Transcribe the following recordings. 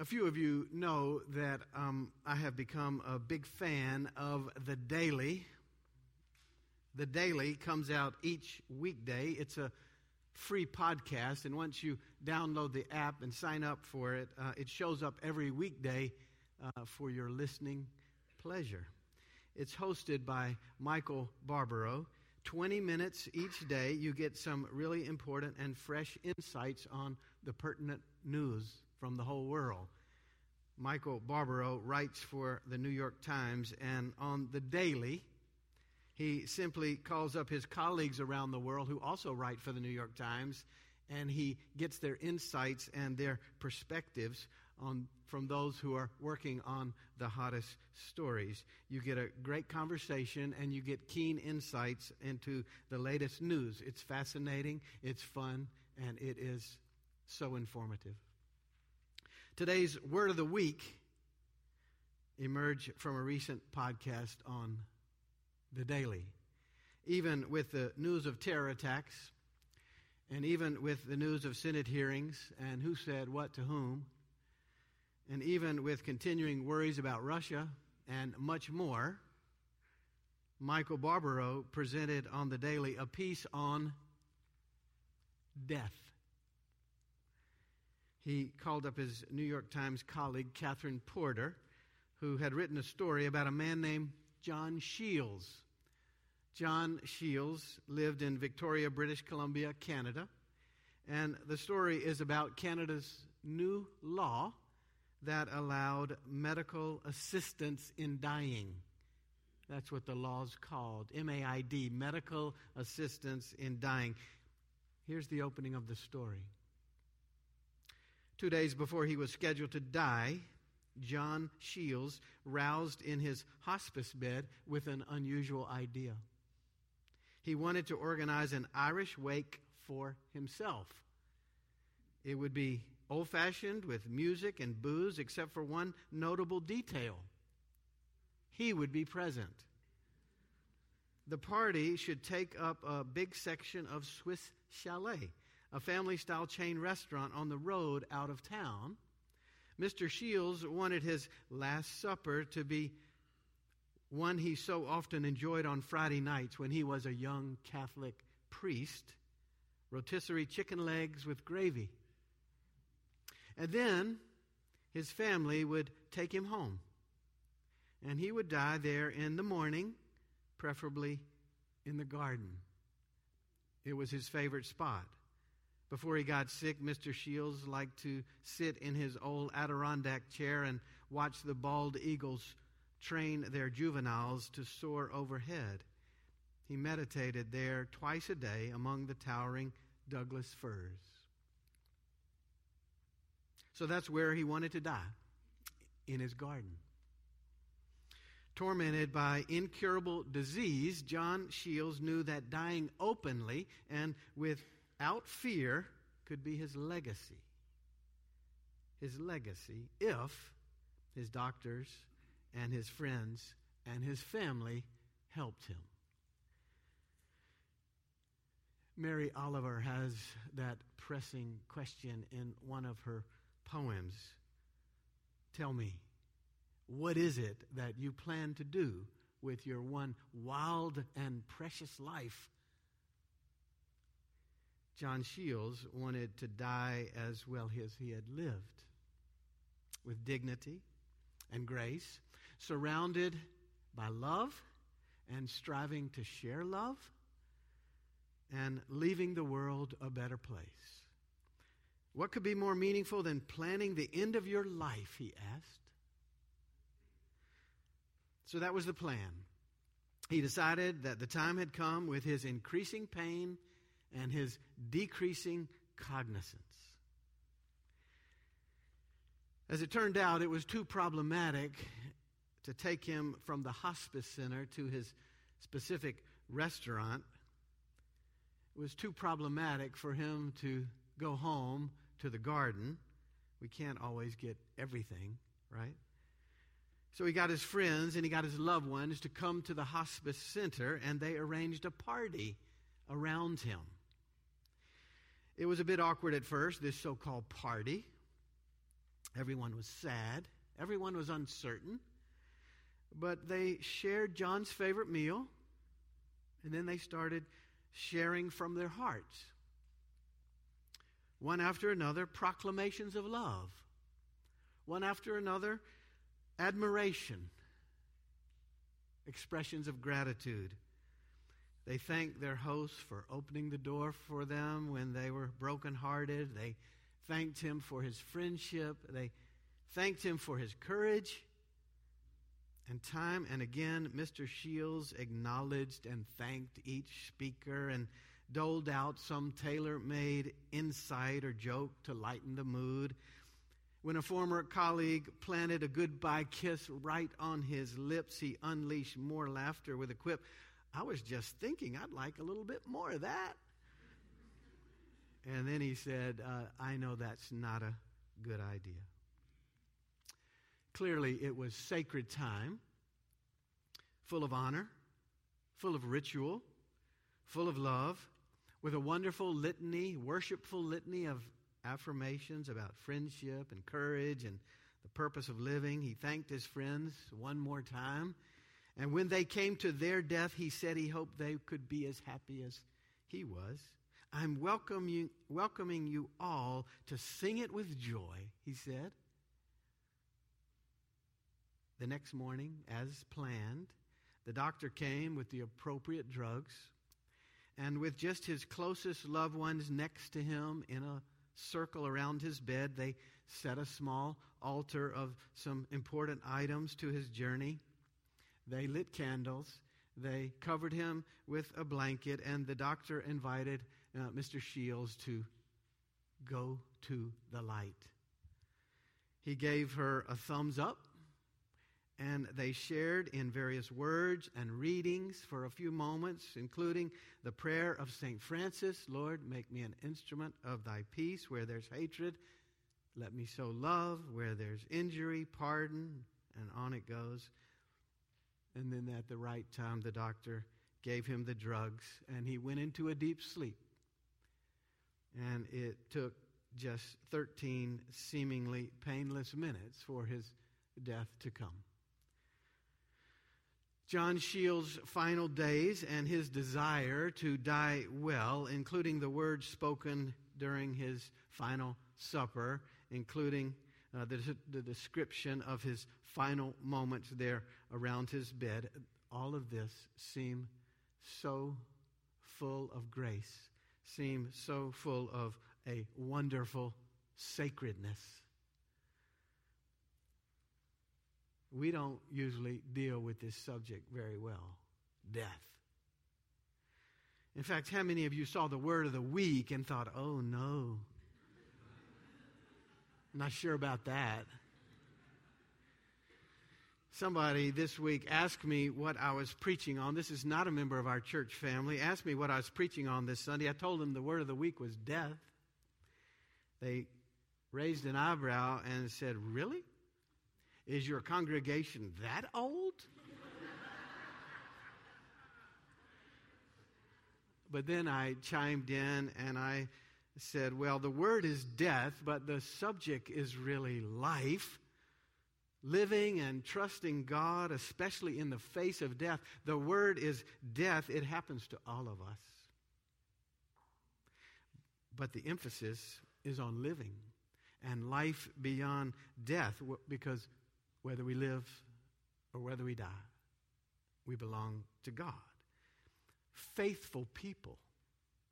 A few of you know that um, I have become a big fan of The Daily. The Daily comes out each weekday. It's a free podcast, and once you download the app and sign up for it, uh, it shows up every weekday uh, for your listening pleasure. It's hosted by Michael Barbaro. 20 minutes each day, you get some really important and fresh insights on the pertinent news from the whole world. Michael Barbaro writes for the New York Times, and on the daily, he simply calls up his colleagues around the world who also write for the New York Times, and he gets their insights and their perspectives on, from those who are working on the hottest stories. You get a great conversation and you get keen insights into the latest news. It's fascinating, it's fun, and it is so informative. Today's word of the week emerged from a recent podcast on the daily. Even with the news of terror attacks, and even with the news of Senate hearings and who said what to whom, and even with continuing worries about Russia and much more, Michael Barbaro presented on the daily a piece on death he called up his New York Times colleague, Catherine Porter, who had written a story about a man named John Shields. John Shields lived in Victoria, British Columbia, Canada. And the story is about Canada's new law that allowed medical assistance in dying. That's what the law's called MAID, medical assistance in dying. Here's the opening of the story. Two days before he was scheduled to die, John Shields roused in his hospice bed with an unusual idea. He wanted to organize an Irish wake for himself. It would be old fashioned with music and booze, except for one notable detail he would be present. The party should take up a big section of Swiss Chalet a family style chain restaurant on the road out of town. Mr. Shields wanted his Last Supper to be one he so often enjoyed on Friday nights when he was a young Catholic priest rotisserie chicken legs with gravy. And then his family would take him home. And he would die there in the morning, preferably in the garden. It was his favorite spot. Before he got sick, Mr. Shields liked to sit in his old Adirondack chair and watch the bald eagles train their juveniles to soar overhead. He meditated there twice a day among the towering Douglas firs. So that's where he wanted to die, in his garden. Tormented by incurable disease, John Shields knew that dying openly and with out fear could be his legacy. His legacy if his doctors and his friends and his family helped him. Mary Oliver has that pressing question in one of her poems. Tell me, what is it that you plan to do with your one wild and precious life John Shields wanted to die as well as he had lived, with dignity and grace, surrounded by love and striving to share love and leaving the world a better place. What could be more meaningful than planning the end of your life, he asked. So that was the plan. He decided that the time had come with his increasing pain and his decreasing cognizance. As it turned out, it was too problematic to take him from the hospice center to his specific restaurant. It was too problematic for him to go home to the garden. We can't always get everything, right? So he got his friends and he got his loved ones to come to the hospice center, and they arranged a party around him. It was a bit awkward at first, this so called party. Everyone was sad. Everyone was uncertain. But they shared John's favorite meal, and then they started sharing from their hearts. One after another, proclamations of love. One after another, admiration, expressions of gratitude. They thanked their host for opening the door for them when they were brokenhearted. They thanked him for his friendship. They thanked him for his courage. And time and again, Mr. Shields acknowledged and thanked each speaker and doled out some tailor made insight or joke to lighten the mood. When a former colleague planted a goodbye kiss right on his lips, he unleashed more laughter with a quip. I was just thinking I'd like a little bit more of that. And then he said, uh, I know that's not a good idea. Clearly, it was sacred time, full of honor, full of ritual, full of love, with a wonderful litany, worshipful litany of affirmations about friendship and courage and the purpose of living. He thanked his friends one more time. And when they came to their death, he said he hoped they could be as happy as he was. I'm welcome you, welcoming you all to sing it with joy, he said. The next morning, as planned, the doctor came with the appropriate drugs, and with just his closest loved ones next to him in a circle around his bed, they set a small altar of some important items to his journey. They lit candles. They covered him with a blanket, and the doctor invited uh, Mr. Shields to go to the light. He gave her a thumbs up, and they shared in various words and readings for a few moments, including the prayer of St. Francis Lord, make me an instrument of thy peace where there's hatred. Let me sow love where there's injury, pardon, and on it goes. And then at the right time, the doctor gave him the drugs, and he went into a deep sleep. And it took just 13 seemingly painless minutes for his death to come. John Shields' final days and his desire to die well, including the words spoken during his final supper, including uh, the, the description of his final moments there around his bed, all of this seem so full of grace seem so full of a wonderful sacredness. We don't usually deal with this subject very well death. In fact, how many of you saw the word of the week and thought, oh no? Not sure about that. Somebody this week asked me what I was preaching on. This is not a member of our church family. Asked me what I was preaching on this Sunday. I told them the word of the week was death. They raised an eyebrow and said, Really? Is your congregation that old? but then I chimed in and I said, Well, the word is death, but the subject is really life living and trusting God, especially in the face of death. The word is death, it happens to all of us. But the emphasis is on living and life beyond death because whether we live or whether we die, we belong to God. Faithful people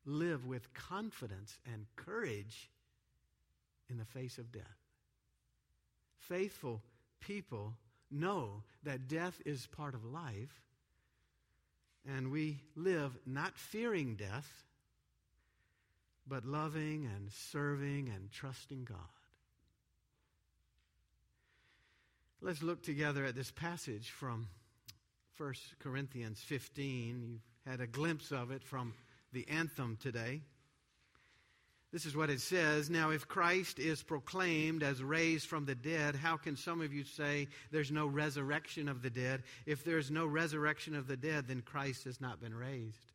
live with confidence and courage in the face of death. Faithful people know that death is part of life, and we live not fearing death, but loving and serving and trusting God. Let's look together at this passage from 1 Corinthians 15. You've had a glimpse of it from the anthem today. This is what it says. Now, if Christ is proclaimed as raised from the dead, how can some of you say there's no resurrection of the dead? If there's no resurrection of the dead, then Christ has not been raised.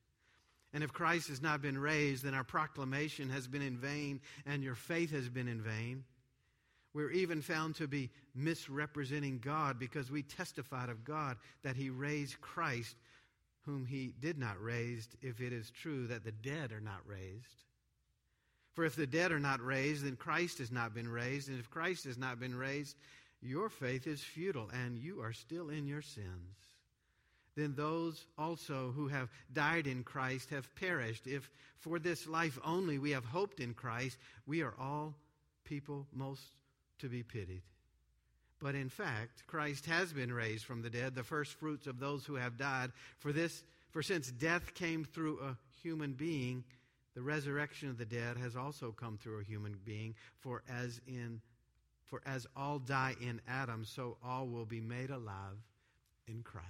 And if Christ has not been raised, then our proclamation has been in vain and your faith has been in vain. We're even found to be misrepresenting God because we testified of God that He raised Christ, whom He did not raise, if it is true that the dead are not raised. For if the dead are not raised, then Christ has not been raised. And if Christ has not been raised, your faith is futile, and you are still in your sins. Then those also who have died in Christ have perished. If for this life only we have hoped in Christ, we are all people most to be pitied. But in fact, Christ has been raised from the dead, the first fruits of those who have died. For this, for since death came through a human being, the resurrection of the dead has also come through a human being. For as in, for as all die in Adam, so all will be made alive in Christ.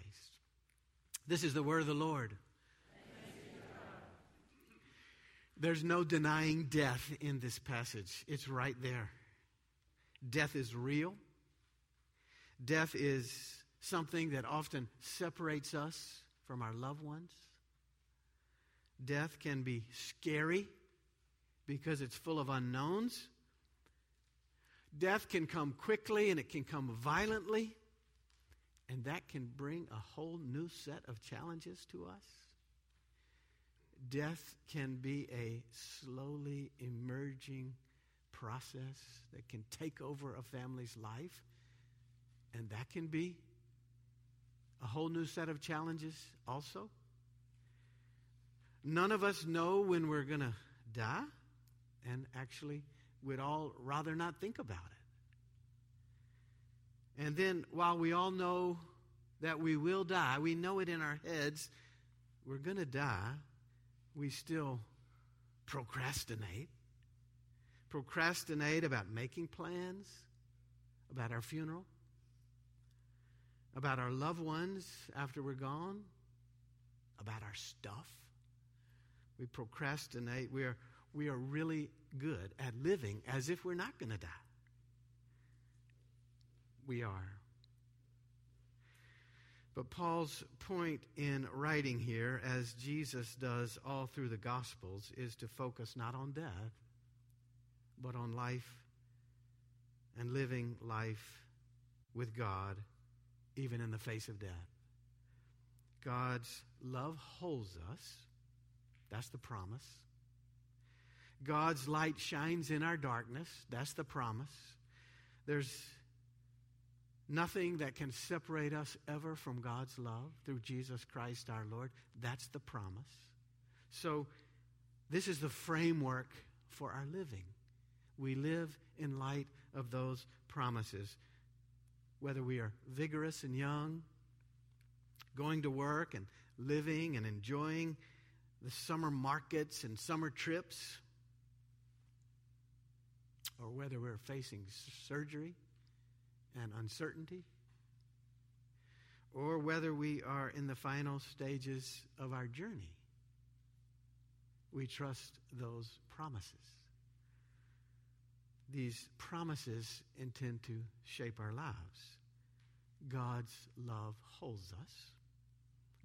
This is the word of the Lord. There's no denying death in this passage. It's right there. Death is real. Death is something that often separates us from our loved ones. Death can be scary because it's full of unknowns. Death can come quickly and it can come violently, and that can bring a whole new set of challenges to us. Death can be a slowly emerging process that can take over a family's life, and that can be a whole new set of challenges also. None of us know when we're going to die, and actually, we'd all rather not think about it. And then, while we all know that we will die, we know it in our heads, we're going to die, we still procrastinate. Procrastinate about making plans, about our funeral, about our loved ones after we're gone, about our stuff. We procrastinate. We are, we are really good at living as if we're not going to die. We are. But Paul's point in writing here, as Jesus does all through the Gospels, is to focus not on death, but on life and living life with God, even in the face of death. God's love holds us that's the promise. God's light shines in our darkness. That's the promise. There's nothing that can separate us ever from God's love through Jesus Christ our Lord. That's the promise. So, this is the framework for our living. We live in light of those promises. Whether we are vigorous and young, going to work and living and enjoying the summer markets and summer trips, or whether we're facing surgery and uncertainty, or whether we are in the final stages of our journey. We trust those promises. These promises intend to shape our lives. God's love holds us.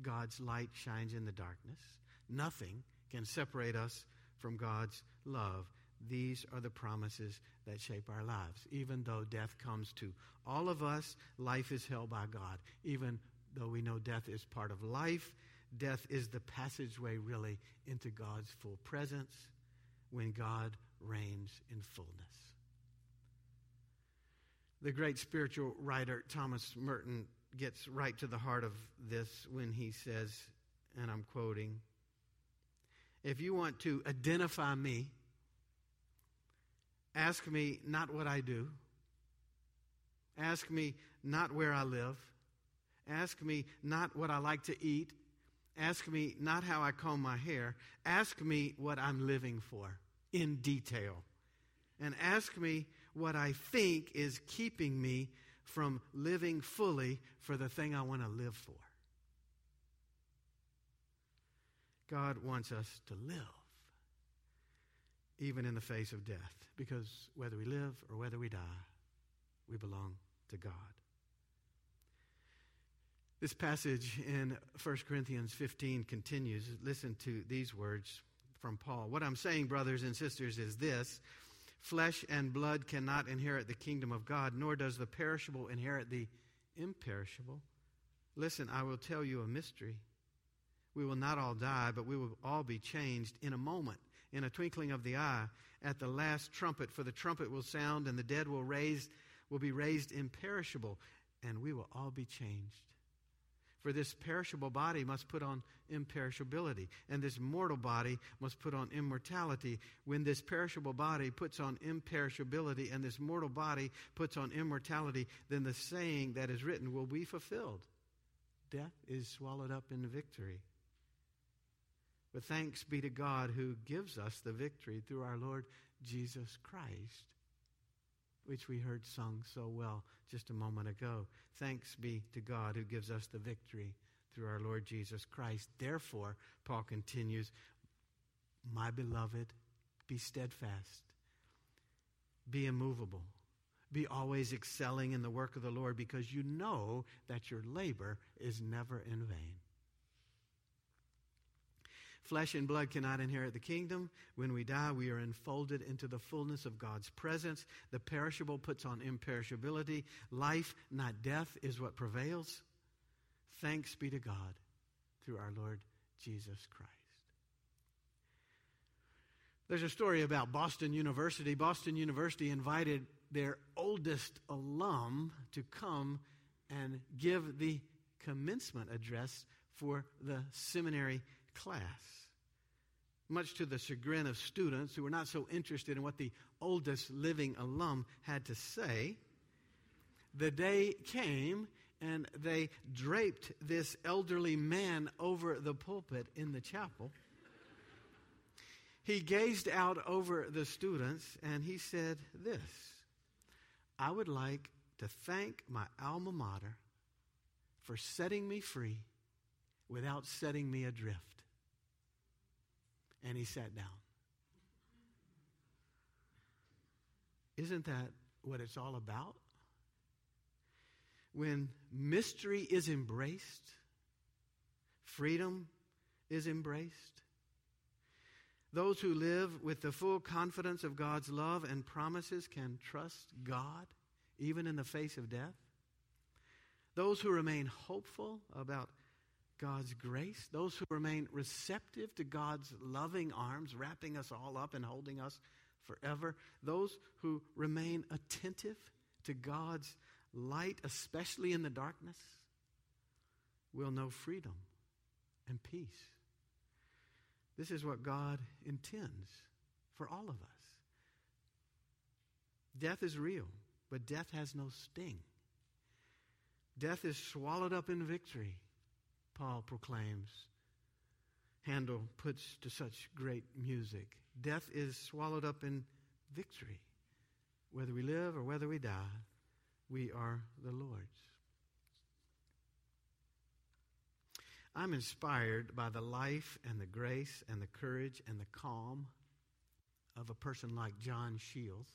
God's light shines in the darkness. Nothing can separate us from God's love. These are the promises that shape our lives. Even though death comes to all of us, life is held by God. Even though we know death is part of life, death is the passageway really into God's full presence when God reigns in fullness. The great spiritual writer Thomas Merton gets right to the heart of this when he says, and I'm quoting, if you want to identify me, ask me not what I do, ask me not where I live, ask me not what I like to eat, ask me not how I comb my hair, ask me what I'm living for in detail, and ask me what I think is keeping me from living fully for the thing I want to live for. God wants us to live, even in the face of death, because whether we live or whether we die, we belong to God. This passage in 1 Corinthians 15 continues. Listen to these words from Paul. What I'm saying, brothers and sisters, is this Flesh and blood cannot inherit the kingdom of God, nor does the perishable inherit the imperishable. Listen, I will tell you a mystery. We will not all die, but we will all be changed in a moment, in a twinkling of the eye, at the last trumpet. For the trumpet will sound, and the dead will raise, will be raised imperishable, and we will all be changed. For this perishable body must put on imperishability, and this mortal body must put on immortality. When this perishable body puts on imperishability, and this mortal body puts on immortality, then the saying that is written will be fulfilled Death is swallowed up in victory. But thanks be to God who gives us the victory through our Lord Jesus Christ which we heard sung so well just a moment ago. Thanks be to God who gives us the victory through our Lord Jesus Christ. Therefore, Paul continues, My beloved, be steadfast, be immovable, be always excelling in the work of the Lord, because you know that your labor is never in vain. Flesh and blood cannot inherit the kingdom. When we die, we are enfolded into the fullness of God's presence. The perishable puts on imperishability. Life, not death, is what prevails. Thanks be to God through our Lord Jesus Christ. There's a story about Boston University. Boston University invited their oldest alum to come and give the commencement address for the seminary class. Much to the chagrin of students who were not so interested in what the oldest living alum had to say, the day came and they draped this elderly man over the pulpit in the chapel. He gazed out over the students and he said this I would like to thank my alma mater for setting me free without setting me adrift and he sat down. Isn't that what it's all about? When mystery is embraced, freedom is embraced. Those who live with the full confidence of God's love and promises can trust God even in the face of death. Those who remain hopeful about God's grace, those who remain receptive to God's loving arms, wrapping us all up and holding us forever, those who remain attentive to God's light, especially in the darkness, will know freedom and peace. This is what God intends for all of us. Death is real, but death has no sting. Death is swallowed up in victory Paul proclaims. Handel puts to such great music. Death is swallowed up in victory. Whether we live or whether we die, we are the Lord's. I'm inspired by the life and the grace and the courage and the calm of a person like John Shields,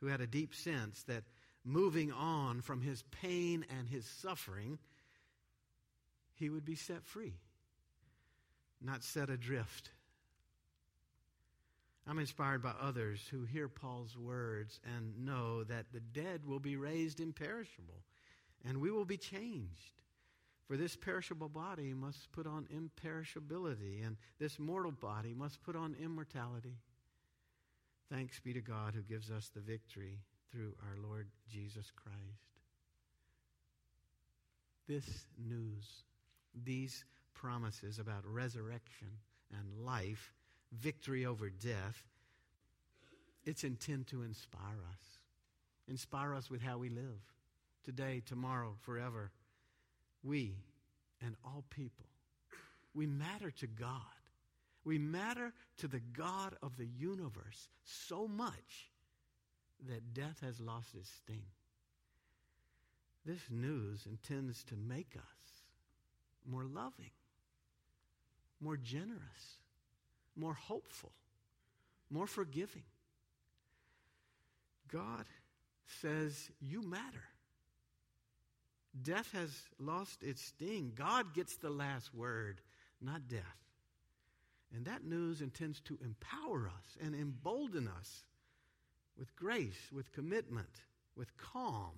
who had a deep sense that moving on from his pain and his suffering he would be set free, not set adrift. I'm inspired by others who hear Paul's words and know that the dead will be raised imperishable and we will be changed. For this perishable body must put on imperishability, and this mortal body must put on immortality. Thanks be to God who gives us the victory through our Lord Jesus Christ. This news these promises about resurrection and life, victory over death, it's intent to inspire us. Inspire us with how we live today, tomorrow, forever. We and all people, we matter to God. We matter to the God of the universe so much that death has lost its sting. This news intends to make us more loving, more generous, more hopeful, more forgiving. God says, You matter. Death has lost its sting. God gets the last word, not death. And that news intends to empower us and embolden us with grace, with commitment, with calm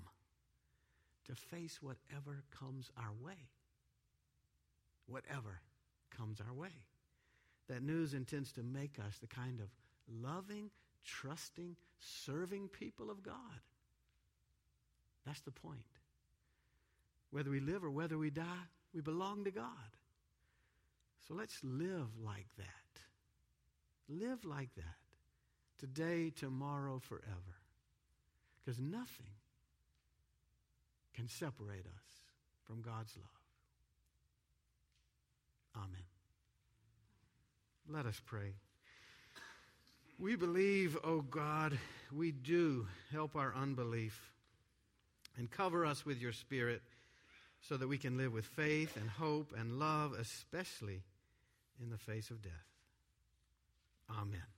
to face whatever comes our way. Whatever comes our way. That news intends to make us the kind of loving, trusting, serving people of God. That's the point. Whether we live or whether we die, we belong to God. So let's live like that. Live like that. Today, tomorrow, forever. Because nothing can separate us from God's love. Amen. Let us pray. We believe, O oh God, we do help our unbelief and cover us with your Spirit so that we can live with faith and hope and love, especially in the face of death. Amen.